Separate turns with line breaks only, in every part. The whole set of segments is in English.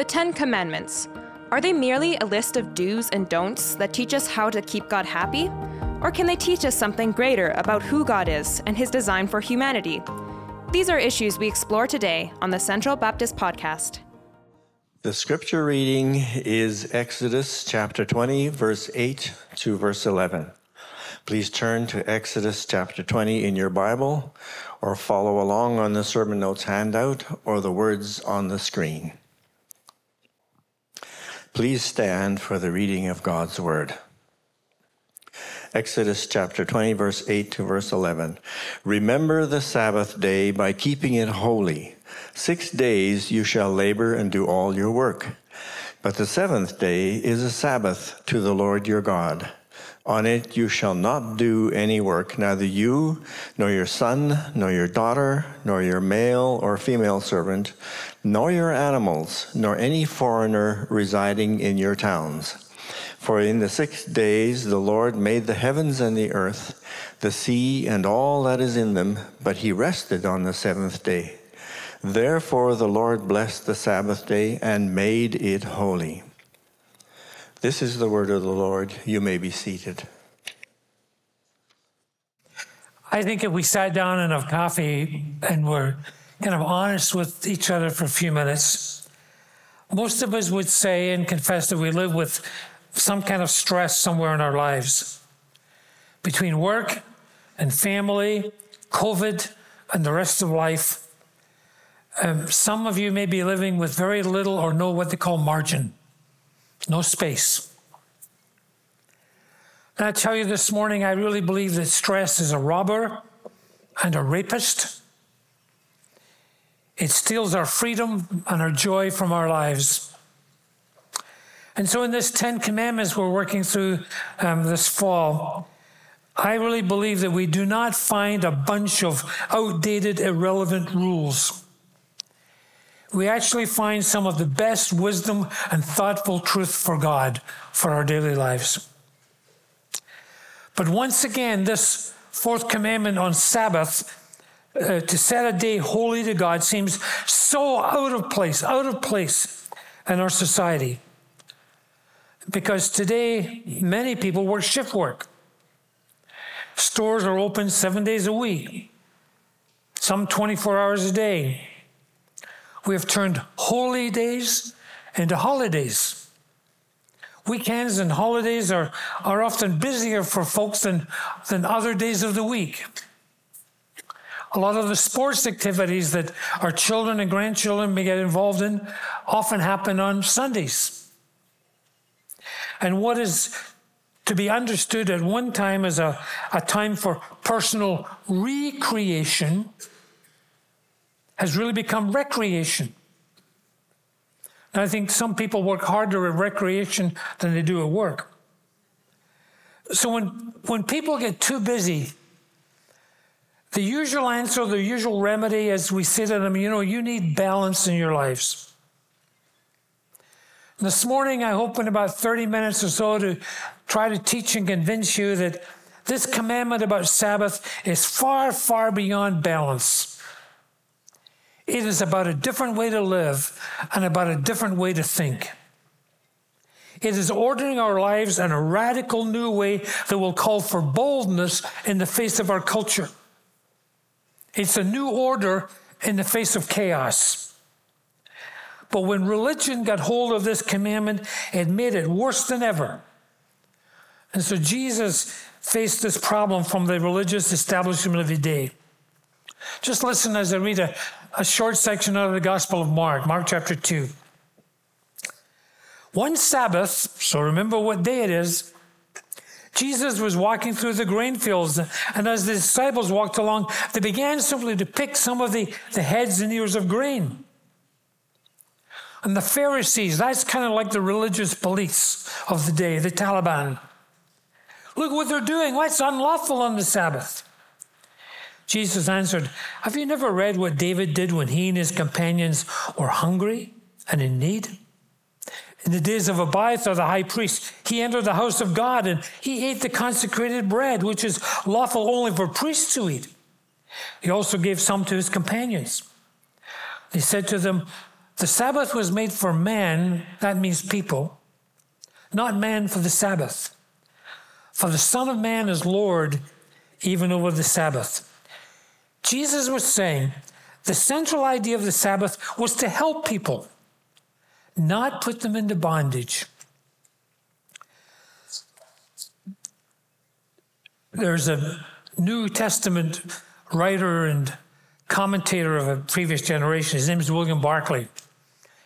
The Ten Commandments. Are they merely a list of do's and don'ts that teach us how to keep God happy? Or can they teach us something greater about who God is and his design for humanity? These are issues we explore today on the Central Baptist Podcast.
The scripture reading is Exodus chapter 20, verse 8 to verse 11. Please turn to Exodus chapter 20 in your Bible or follow along on the sermon notes handout or the words on the screen. Please stand for the reading of God's word. Exodus chapter 20, verse 8 to verse 11. Remember the Sabbath day by keeping it holy. Six days you shall labor and do all your work. But the seventh day is a Sabbath to the Lord your God. On it you shall not do any work, neither you, nor your son, nor your daughter, nor your male or female servant, nor your animals, nor any foreigner residing in your towns. For in the six days the Lord made the heavens and the earth, the sea and all that is in them, but he rested on the seventh day. Therefore the Lord blessed the Sabbath day and made it holy. This is the word of the Lord. You may be seated.
I think if we sat down and have coffee and were kind of honest with each other for a few minutes, most of us would say and confess that we live with some kind of stress somewhere in our lives. Between work and family, COVID, and the rest of life, um, some of you may be living with very little or no what they call margin, no space. And I tell you this morning, I really believe that stress is a robber and a rapist. It steals our freedom and our joy from our lives. And so, in this Ten Commandments we're working through um, this fall, I really believe that we do not find a bunch of outdated, irrelevant rules. We actually find some of the best wisdom and thoughtful truth for God for our daily lives. But once again, this fourth commandment on Sabbath, uh, to set a day holy to God, seems so out of place, out of place in our society. Because today, many people work shift work. Stores are open seven days a week, some 24 hours a day. We have turned holy days into holidays. Weekends and holidays are, are often busier for folks than, than other days of the week. A lot of the sports activities that our children and grandchildren may get involved in often happen on Sundays. And what is to be understood at one time as a, a time for personal recreation has really become recreation. And I think some people work harder at recreation than they do at work. So when, when people get too busy, the usual answer, the usual remedy as we say to them, you know, you need balance in your lives. This morning, I hope in about 30 minutes or so to try to teach and convince you that this commandment about Sabbath is far, far beyond balance. It is about a different way to live and about a different way to think. It is ordering our lives in a radical new way that will call for boldness in the face of our culture. It's a new order in the face of chaos. But when religion got hold of this commandment, it made it worse than ever. And so Jesus faced this problem from the religious establishment of the day. Just listen as I read a, a short section out of the Gospel of Mark, Mark chapter 2. One Sabbath, so remember what day it is, Jesus was walking through the grain fields, and as the disciples walked along, they began simply to pick some of the, the heads and ears of grain. And the Pharisees, that's kind of like the religious police of the day, the Taliban. Look what they're doing. What's unlawful on the Sabbath? Jesus answered, Have you never read what David did when he and his companions were hungry and in need? In the days of Abiathar the high priest, he entered the house of God and he ate the consecrated bread, which is lawful only for priests to eat. He also gave some to his companions. He said to them, The Sabbath was made for man, that means people, not man for the Sabbath. For the Son of Man is Lord even over the Sabbath. Jesus was saying the central idea of the Sabbath was to help people, not put them into bondage. There's a New Testament writer and commentator of a previous generation. His name is William Barclay.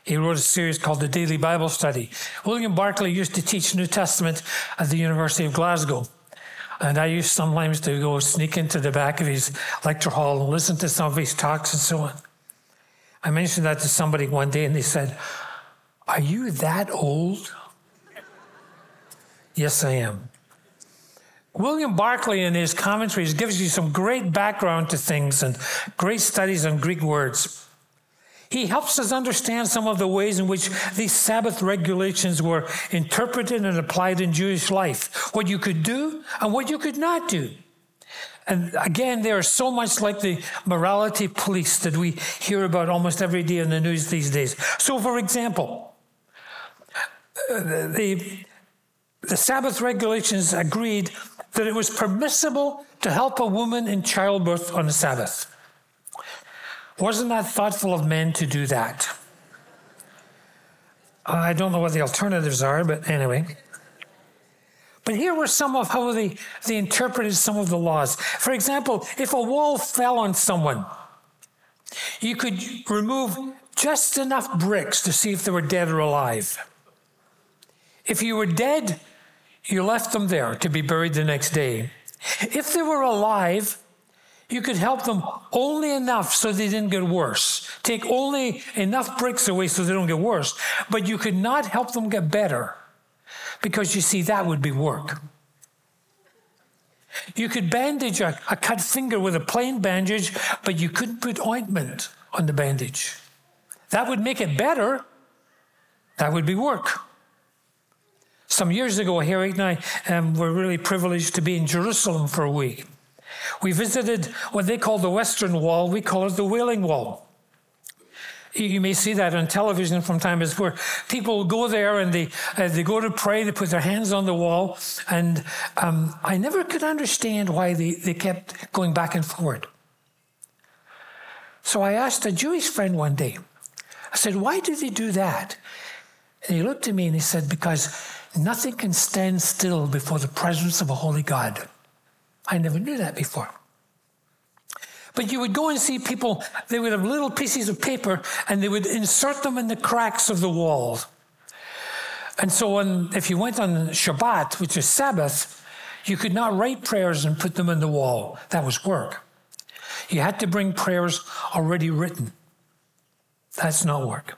He wrote a series called the Daily Bible Study. William Barclay used to teach New Testament at the University of Glasgow. And I used sometimes to go sneak into the back of his lecture hall and listen to some of his talks and so on. I mentioned that to somebody one day and they said, Are you that old? yes, I am. William Barclay, in his commentaries, gives you some great background to things and great studies on Greek words. He helps us understand some of the ways in which these Sabbath regulations were interpreted and applied in Jewish life, what you could do and what you could not do. And again, they are so much like the morality police that we hear about almost every day in the news these days. So, for example, uh, the, the Sabbath regulations agreed that it was permissible to help a woman in childbirth on the Sabbath. Wasn't that thoughtful of men to do that? I don't know what the alternatives are, but anyway. But here were some of how they, they interpreted some of the laws. For example, if a wall fell on someone, you could remove just enough bricks to see if they were dead or alive. If you were dead, you left them there to be buried the next day. If they were alive, you could help them only enough so they didn't get worse. Take only enough bricks away so they don't get worse. But you could not help them get better because you see, that would be work. You could bandage a, a cut finger with a plain bandage, but you couldn't put ointment on the bandage. That would make it better. That would be work. Some years ago, Harry and I um, were really privileged to be in Jerusalem for a week. We visited what they call the Western Wall, we call it the Wailing Wall. You may see that on television from time to time, where people go there and they, uh, they go to pray, they put their hands on the wall. And um, I never could understand why they, they kept going back and forward. So I asked a Jewish friend one day, I said, Why do they do that? And he looked at me and he said, Because nothing can stand still before the presence of a holy God. I never knew that before. But you would go and see people, they would have little pieces of paper and they would insert them in the cracks of the walls. And so when, if you went on Shabbat, which is Sabbath, you could not write prayers and put them in the wall. That was work. You had to bring prayers already written. That's not work.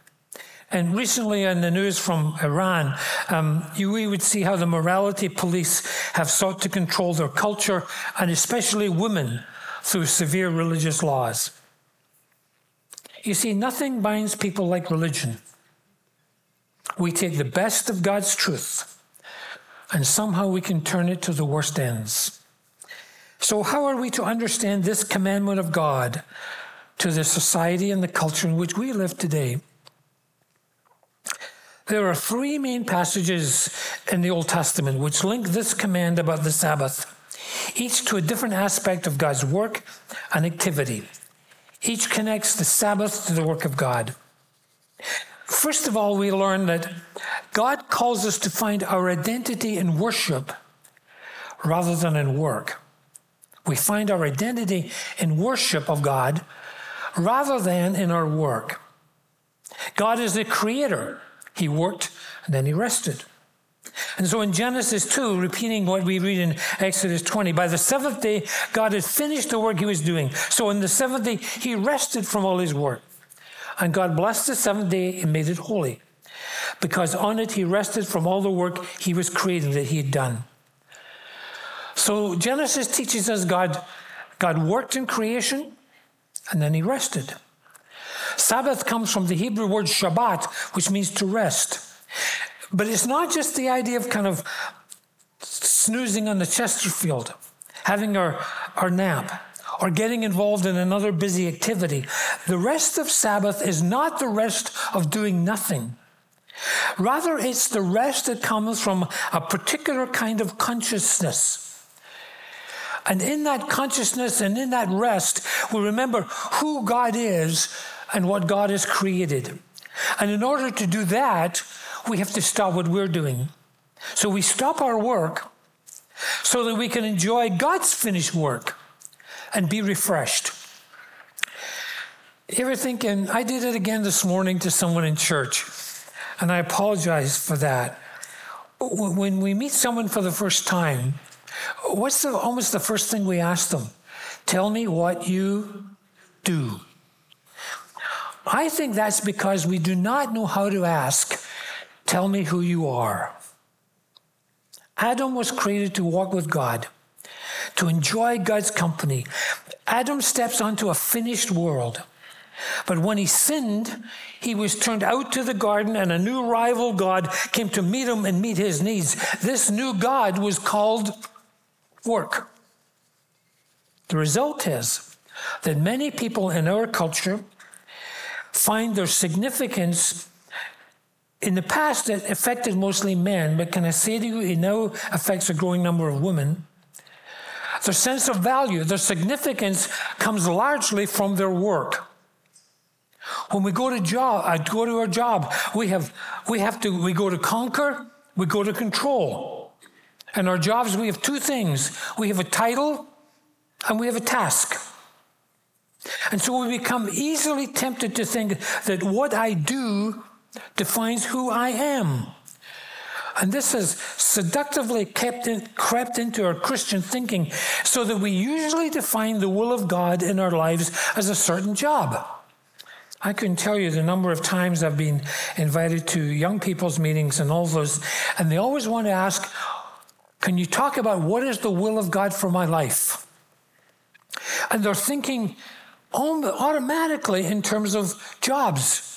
And recently in the news from Iran, um, we would see how the morality police have sought to control their culture and especially women through severe religious laws. You see, nothing binds people like religion. We take the best of God's truth and somehow we can turn it to the worst ends. So, how are we to understand this commandment of God to the society and the culture in which we live today? There are three main passages in the Old Testament which link this command about the Sabbath, each to a different aspect of God's work and activity. Each connects the Sabbath to the work of God. First of all, we learn that God calls us to find our identity in worship rather than in work. We find our identity in worship of God rather than in our work. God is the creator he worked and then he rested. And so in Genesis 2, repeating what we read in Exodus 20, by the seventh day, God had finished the work he was doing. So in the seventh day, he rested from all his work. And God blessed the seventh day and made it holy, because on it he rested from all the work he was creating that he had done. So Genesis teaches us God, God worked in creation and then he rested. Sabbath comes from the Hebrew word Shabbat, which means to rest. But it's not just the idea of kind of snoozing on the Chesterfield, having our, our nap, or getting involved in another busy activity. the rest of Sabbath is not the rest of doing nothing. Rather, it's the rest that comes from a particular kind of consciousness. And in that consciousness and in that rest, we remember who God is and what God has created. And in order to do that, we have to stop what we're doing. So we stop our work so that we can enjoy God's finished work and be refreshed. You ever think, and I did it again this morning to someone in church, and I apologize for that. When we meet someone for the first time, what's the, almost the first thing we ask them? Tell me what you do. I think that's because we do not know how to ask, Tell me who you are. Adam was created to walk with God, to enjoy God's company. Adam steps onto a finished world. But when he sinned, he was turned out to the garden, and a new rival God came to meet him and meet his needs. This new God was called work. The result is that many people in our culture find their significance in the past it affected mostly men, but can I say to you, it now affects a growing number of women. Their sense of value, their significance comes largely from their work. When we go to job, I go to our job, we have we have to we go to conquer, we go to control. And our jobs, we have two things. We have a title and we have a task. And so we become easily tempted to think that what I do defines who I am. And this has seductively kept in, crept into our Christian thinking so that we usually define the will of God in our lives as a certain job. I couldn't tell you the number of times I've been invited to young people's meetings and all those, and they always want to ask, Can you talk about what is the will of God for my life? And they're thinking automatically in terms of jobs.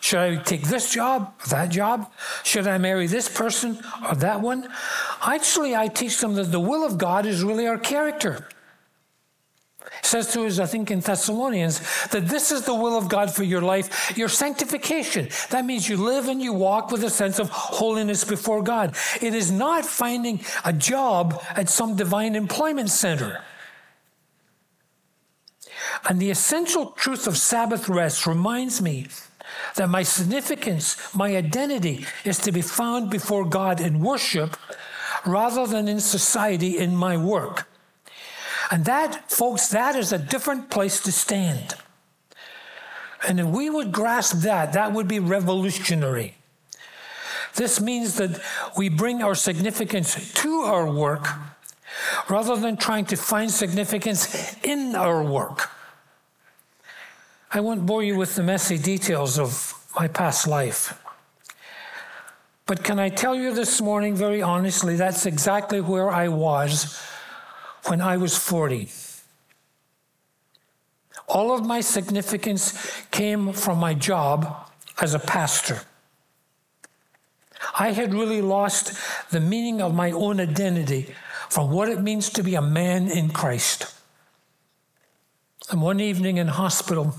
Should I take this job or that job? Should I marry this person or that one? Actually, I teach them that the will of God is really our character It says to us, I think in Thessalonians, that this is the will of God for your life, your sanctification. That means you live and you walk with a sense of holiness before God. It is not finding a job at some divine employment center. And the essential truth of Sabbath rest reminds me that my significance, my identity, is to be found before God in worship rather than in society in my work. And that, folks, that is a different place to stand. And if we would grasp that, that would be revolutionary. This means that we bring our significance to our work rather than trying to find significance in our work. I won't bore you with the messy details of my past life. But can I tell you this morning, very honestly, that's exactly where I was when I was 40. All of my significance came from my job as a pastor. I had really lost the meaning of my own identity from what it means to be a man in Christ. And one evening in hospital,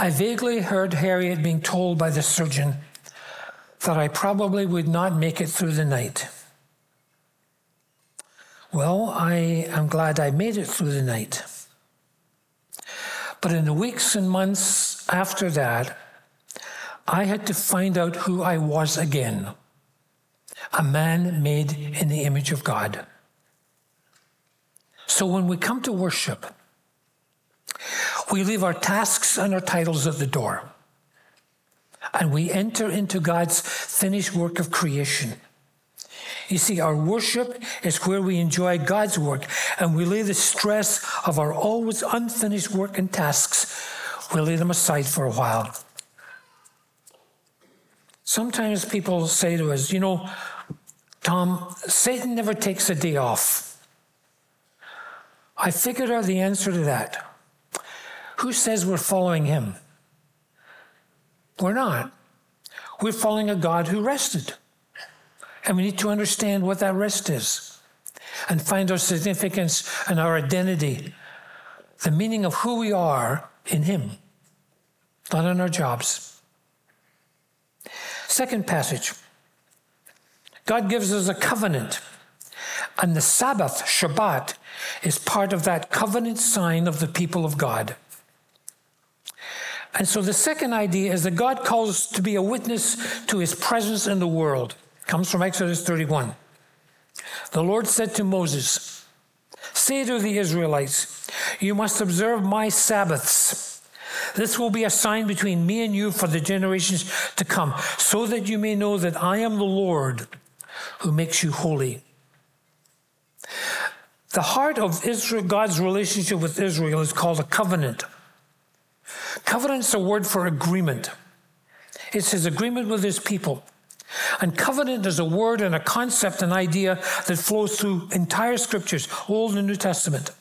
I vaguely heard Harriet being told by the surgeon that I probably would not make it through the night. Well, I am glad I made it through the night. But in the weeks and months after that, I had to find out who I was again a man made in the image of God. So when we come to worship, we leave our tasks and our titles at the door, and we enter into God's finished work of creation you see, our worship is where we enjoy God's work and we lay the stress of our always unfinished work and tasks, we lay them aside for a while. Sometimes people say to us, you know, Tom, Satan never takes a day off. I figured out the answer to that. Who says we're following him? We're not. We're following a God who rested. And we need to understand what that rest is and find our significance and our identity, the meaning of who we are in Him, not in our jobs. Second passage God gives us a covenant, and the Sabbath, Shabbat, is part of that covenant sign of the people of God. And so the second idea is that God calls us to be a witness to his presence in the world. It comes from Exodus 31. The Lord said to Moses, Say to the Israelites, You must observe my Sabbaths. This will be a sign between me and you for the generations to come, so that you may know that I am the Lord who makes you holy. The heart of Israel, God's relationship with Israel is called a covenant. Covenant is a word for agreement. It's his agreement with his people. And covenant is a word and a concept, an idea that flows through entire scriptures, Old and New Testament.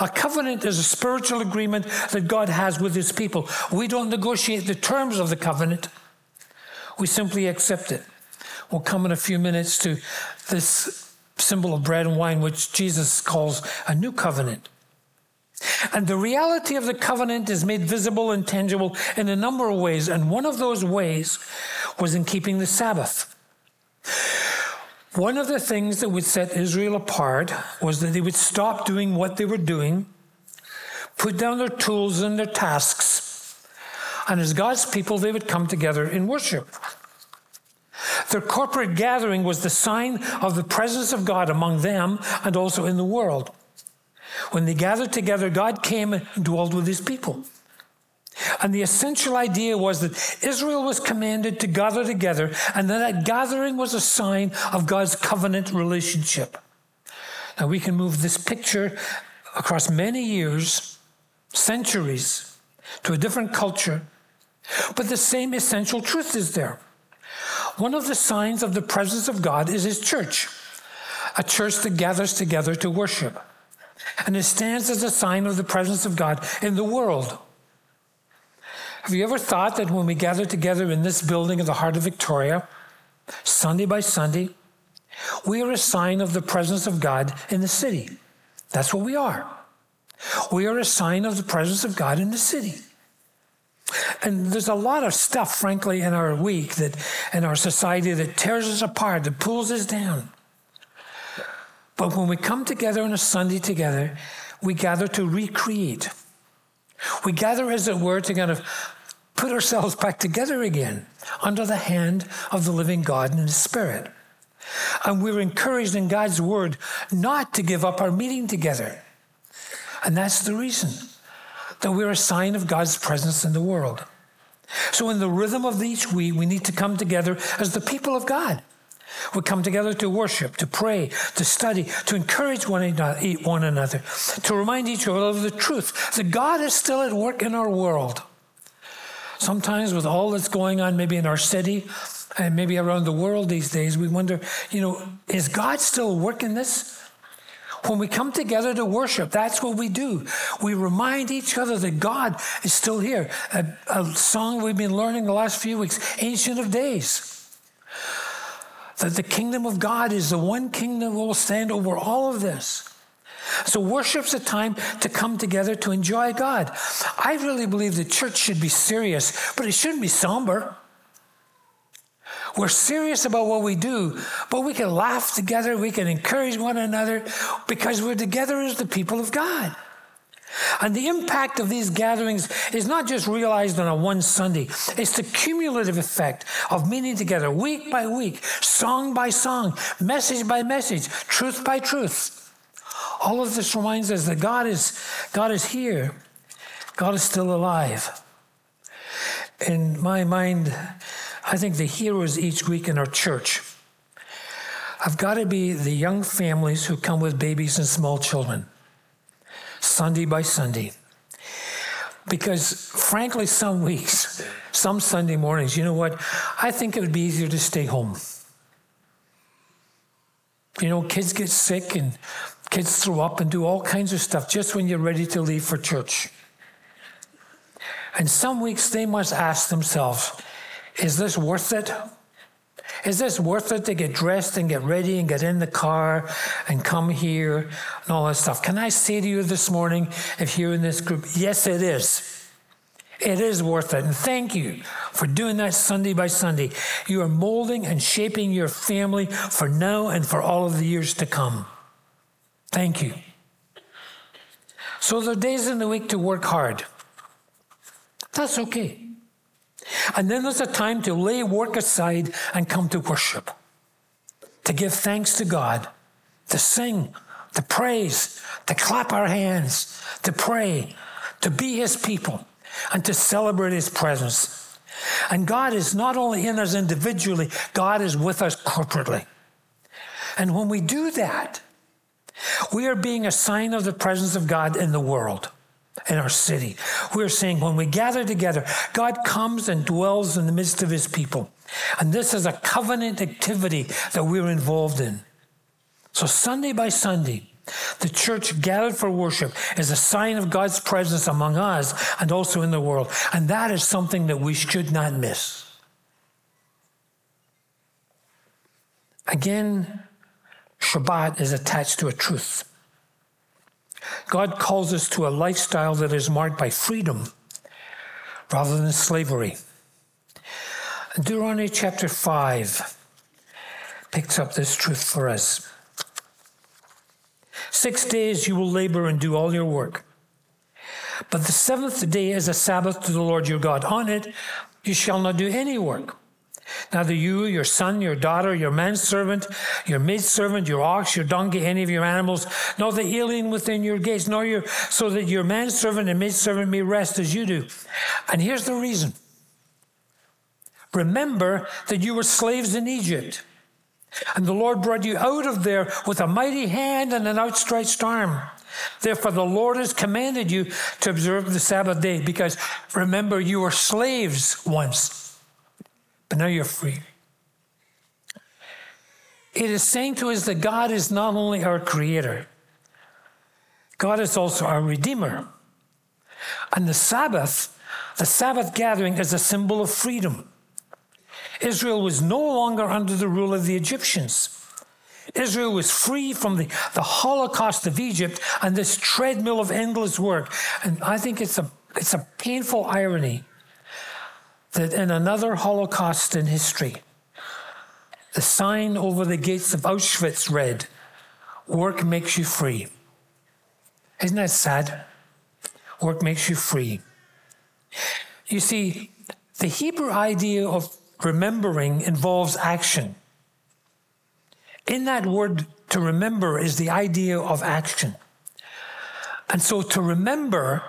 A covenant is a spiritual agreement that God has with his people. We don't negotiate the terms of the covenant, we simply accept it. We'll come in a few minutes to this symbol of bread and wine, which Jesus calls a new covenant. And the reality of the covenant is made visible and tangible in a number of ways. And one of those ways was in keeping the Sabbath. One of the things that would set Israel apart was that they would stop doing what they were doing, put down their tools and their tasks, and as God's people, they would come together in worship. Their corporate gathering was the sign of the presence of God among them and also in the world. When they gathered together, God came and dwelled with his people. And the essential idea was that Israel was commanded to gather together, and that, that gathering was a sign of God's covenant relationship. Now we can move this picture across many years, centuries, to a different culture, but the same essential truth is there. One of the signs of the presence of God is his church, a church that gathers together to worship and it stands as a sign of the presence of God in the world. Have you ever thought that when we gather together in this building in the heart of Victoria, Sunday by Sunday, we are a sign of the presence of God in the city? That's what we are. We are a sign of the presence of God in the city. And there's a lot of stuff, frankly, in our week that in our society that tears us apart, that pulls us down. But when we come together on a Sunday together, we gather to recreate. We gather, as it were, to kind of put ourselves back together again under the hand of the living God and His Spirit. And we're encouraged in God's Word not to give up our meeting together. And that's the reason that we're a sign of God's presence in the world. So, in the rhythm of each week, we need to come together as the people of God. We come together to worship, to pray, to study, to encourage one another, to remind each other of the truth that God is still at work in our world. Sometimes, with all that's going on, maybe in our city and maybe around the world these days, we wonder, you know, is God still working this? When we come together to worship, that's what we do. We remind each other that God is still here. A, a song we've been learning the last few weeks, Ancient of Days that the kingdom of God is the one kingdom that will stand over all of this. So, worship's a time to come together to enjoy God. I really believe the church should be serious, but it shouldn't be somber. We're serious about what we do, but we can laugh together, we can encourage one another because we're together as the people of God. And the impact of these gatherings is not just realized on a one Sunday, it's the cumulative effect of meeting together week by week, song by song, message by message, truth by truth. All of this reminds us that God is, God is here, God is still alive. In my mind, I think the heroes each week in our church have got to be the young families who come with babies and small children. Sunday by Sunday. Because frankly, some weeks, some Sunday mornings, you know what? I think it would be easier to stay home. You know, kids get sick and kids throw up and do all kinds of stuff just when you're ready to leave for church. And some weeks they must ask themselves, is this worth it? Is this worth it to get dressed and get ready and get in the car and come here and all that stuff? Can I say to you this morning, if you're in this group, yes, it is. It is worth it. And thank you for doing that Sunday by Sunday. You are molding and shaping your family for now and for all of the years to come. Thank you. So there are days in the week to work hard. That's okay. And then there's a time to lay work aside and come to worship, to give thanks to God, to sing, to praise, to clap our hands, to pray, to be His people, and to celebrate His presence. And God is not only in us individually, God is with us corporately. And when we do that, we are being a sign of the presence of God in the world in our city. We're saying when we gather together, God comes and dwells in the midst of his people. And this is a covenant activity that we're involved in. So, Sunday by Sunday, the church gathered for worship is a sign of God's presence among us and also in the world. And that is something that we should not miss. Again, Shabbat is attached to a truth. God calls us to a lifestyle that is marked by freedom rather than slavery. Deuteronomy chapter 5 picks up this truth for us. Six days you will labor and do all your work. But the seventh day is a Sabbath to the Lord your God. On it you shall not do any work Neither you, your son, your daughter, your manservant, your maidservant, your ox, your donkey, any of your animals, nor the alien within your gates, nor your, so that your manservant and maidservant may rest as you do. And here's the reason. Remember that you were slaves in Egypt. And the Lord brought you out of there with a mighty hand and an outstretched arm. Therefore, the Lord has commanded you to observe the Sabbath day because remember, you were slaves once but now you're free. It is saying to us that God is not only our creator, God is also our redeemer. And the Sabbath, the Sabbath gathering, is a symbol of freedom. Israel was no longer under the rule of the Egyptians. Israel was free from the, the Holocaust of Egypt and this treadmill of endless work. And I think it's a, it's a painful irony that in another Holocaust in history, the sign over the gates of Auschwitz read, Work makes you free. Isn't that sad? Work makes you free. You see, the Hebrew idea of remembering involves action. In that word, to remember is the idea of action. And so to remember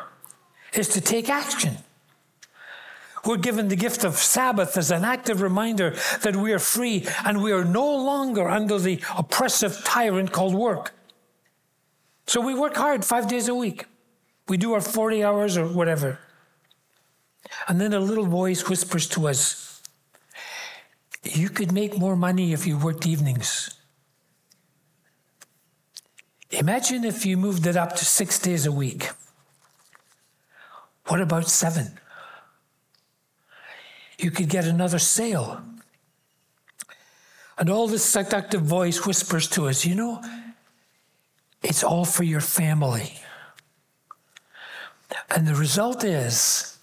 is to take action. We're given the gift of Sabbath as an active reminder that we are free and we are no longer under the oppressive tyrant called work. So we work hard five days a week. We do our 40 hours or whatever. And then a little voice whispers to us, You could make more money if you worked evenings. Imagine if you moved it up to six days a week. What about seven? You could get another sale. And all this seductive voice whispers to us, you know, it's all for your family. And the result is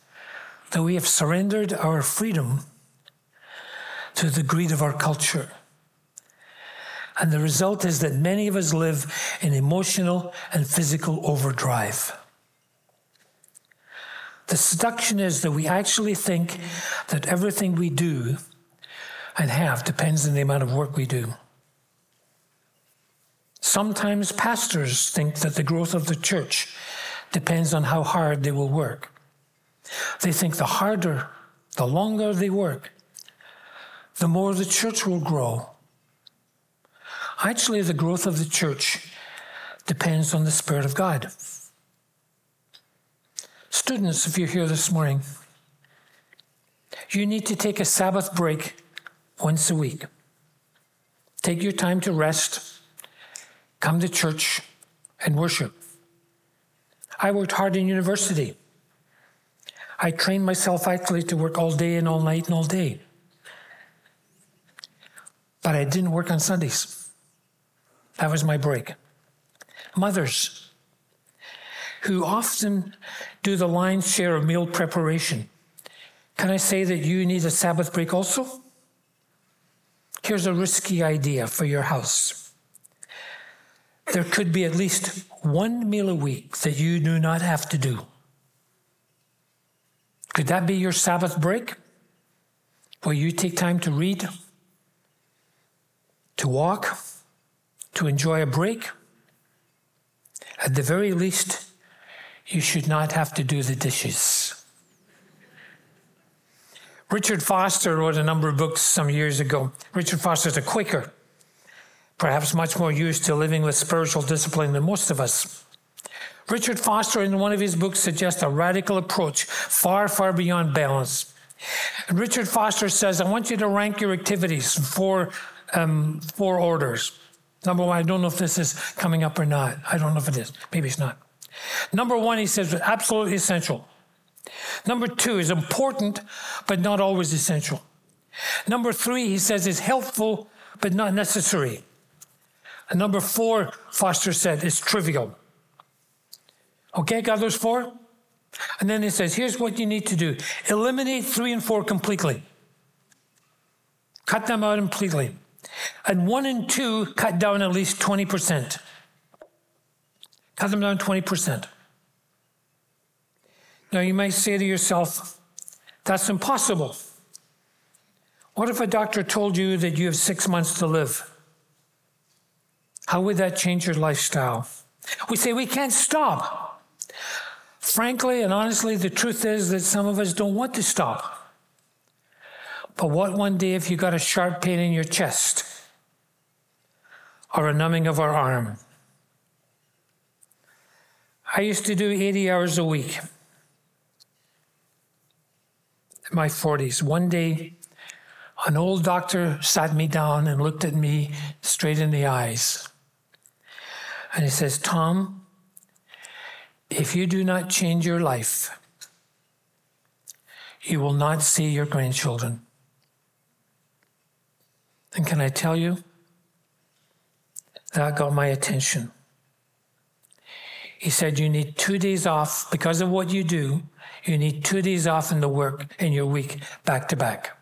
that we have surrendered our freedom to the greed of our culture. And the result is that many of us live in emotional and physical overdrive. The seduction is that we actually think that everything we do and have depends on the amount of work we do. Sometimes pastors think that the growth of the church depends on how hard they will work. They think the harder, the longer they work, the more the church will grow. Actually, the growth of the church depends on the Spirit of God. Students, if you're here this morning, you need to take a Sabbath break once a week. Take your time to rest, come to church, and worship. I worked hard in university. I trained myself actually to work all day and all night and all day. but I didn't work on Sundays. That was my break. Mothers who often do the lion's share of meal preparation. Can I say that you need a Sabbath break also? Here's a risky idea for your house. There could be at least one meal a week that you do not have to do. Could that be your Sabbath break? Where you take time to read, to walk, to enjoy a break? At the very least, you should not have to do the dishes. Richard Foster wrote a number of books some years ago. Richard Foster is a Quaker, perhaps much more used to living with spiritual discipline than most of us. Richard Foster, in one of his books, suggests a radical approach far, far beyond balance. Richard Foster says, I want you to rank your activities in four, um, four orders. Number one, I don't know if this is coming up or not. I don't know if it is. Maybe it's not. Number one, he says, absolutely essential. Number two is important, but not always essential. Number three, he says, is helpful, but not necessary. And number four, Foster said, is trivial. Okay, got those four? And then he says, here's what you need to do eliminate three and four completely, cut them out completely. And one and two, cut down at least 20%. Cut them down 20%. Now you might say to yourself, that's impossible. What if a doctor told you that you have six months to live? How would that change your lifestyle? We say we can't stop. Frankly and honestly, the truth is that some of us don't want to stop. But what one day if you got a sharp pain in your chest or a numbing of our arm? I used to do 80 hours a week in my 40s. One day, an old doctor sat me down and looked at me straight in the eyes. And he says, Tom, if you do not change your life, you will not see your grandchildren. And can I tell you, that got my attention. He said, You need two days off because of what you do. You need two days off in the work in your week back to back.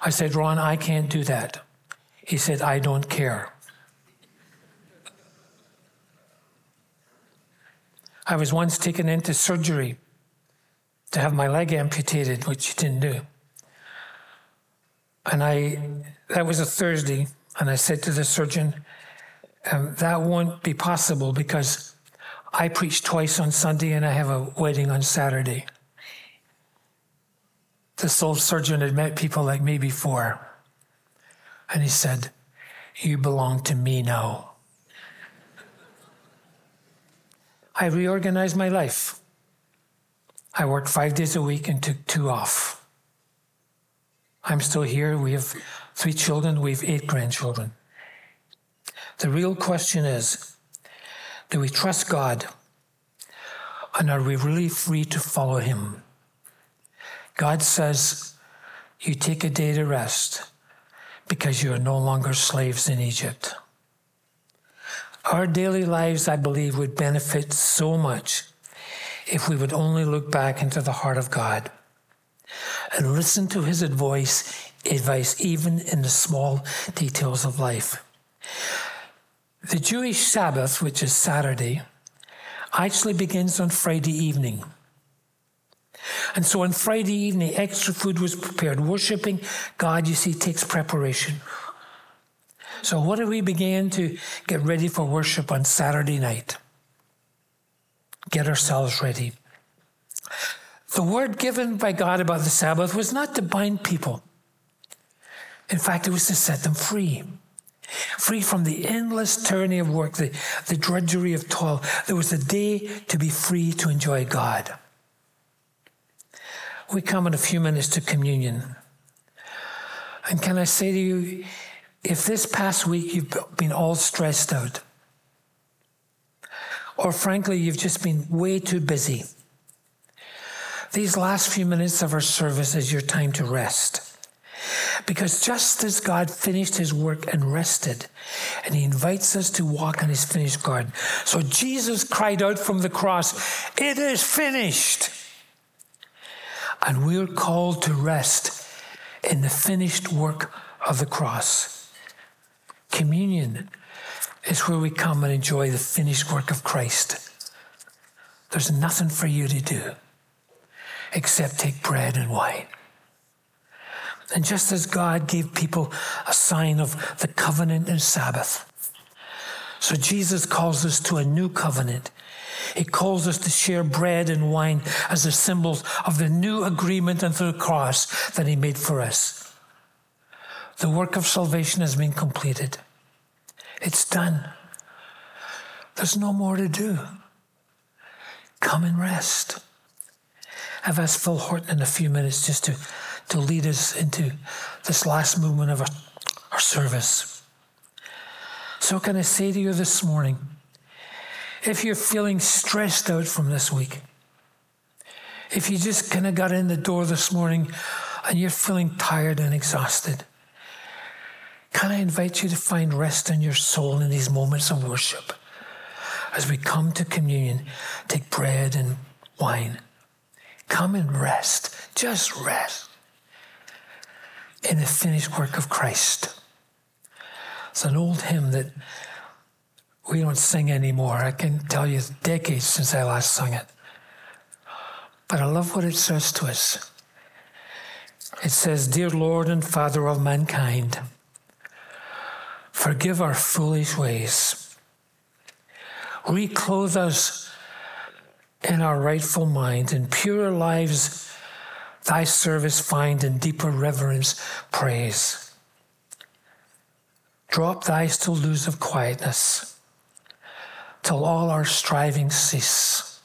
I said, Ron, I can't do that. He said, I don't care. I was once taken into surgery to have my leg amputated, which he didn't do. And I, that was a Thursday, and I said to the surgeon, that won't be possible because I preach twice on Sunday and I have a wedding on Saturday. The soul surgeon had met people like me before. And he said, You belong to me now. I reorganized my life. I worked five days a week and took two off. I'm still here. We have three children, we have eight grandchildren. The real question is do we trust God? And are we really free to follow Him? God says, You take a day to rest because you are no longer slaves in Egypt. Our daily lives, I believe, would benefit so much if we would only look back into the heart of God and listen to His advice, advice even in the small details of life. The Jewish Sabbath, which is Saturday, actually begins on Friday evening. And so on Friday evening, extra food was prepared. Worshipping God, you see, takes preparation. So, what do we begin to get ready for worship on Saturday night? Get ourselves ready. The word given by God about the Sabbath was not to bind people, in fact, it was to set them free free from the endless tyranny of work, the, the drudgery of toil. There was a day to be free to enjoy God. We come in a few minutes to communion. And can I say to you, if this past week you've been all stressed out, or frankly, you've just been way too busy, these last few minutes of our service is your time to rest Because just as God finished his work and rested, and he invites us to walk in his finished garden. So Jesus cried out from the cross, It is finished. And we're called to rest in the finished work of the cross. Communion is where we come and enjoy the finished work of Christ. There's nothing for you to do except take bread and wine. And just as God gave people a sign of the covenant and Sabbath, so Jesus calls us to a new covenant. He calls us to share bread and wine as the symbols of the new agreement and the cross that He made for us. The work of salvation has been completed. It's done. There's no more to do. Come and rest. I've asked Phil Horton in a few minutes just to, to lead us into this last movement of our, our service. So, can I say to you this morning if you're feeling stressed out from this week, if you just kind of got in the door this morning and you're feeling tired and exhausted, can I invite you to find rest in your soul in these moments of worship? As we come to communion, take bread and wine. Come and rest. Just rest in the finished work of Christ. It's an old hymn that we don't sing anymore. I can tell you it's decades since I last sung it. But I love what it says to us. It says, Dear Lord and Father of mankind, forgive our foolish ways. Reclothe us in our rightful mind, in pure lives, thy service find in deeper reverence praise. Drop thy still dews of quietness till all our striving cease.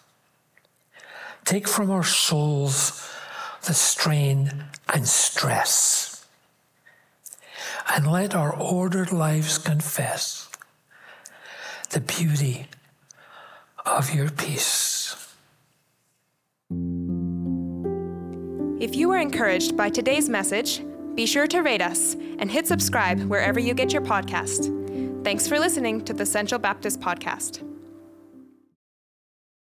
Take from our souls the strain and stress, and let our ordered lives confess the beauty of your peace.
If you were encouraged by today's message, be sure to rate us and hit subscribe wherever you get your podcast. Thanks for listening to the Central Baptist Podcast.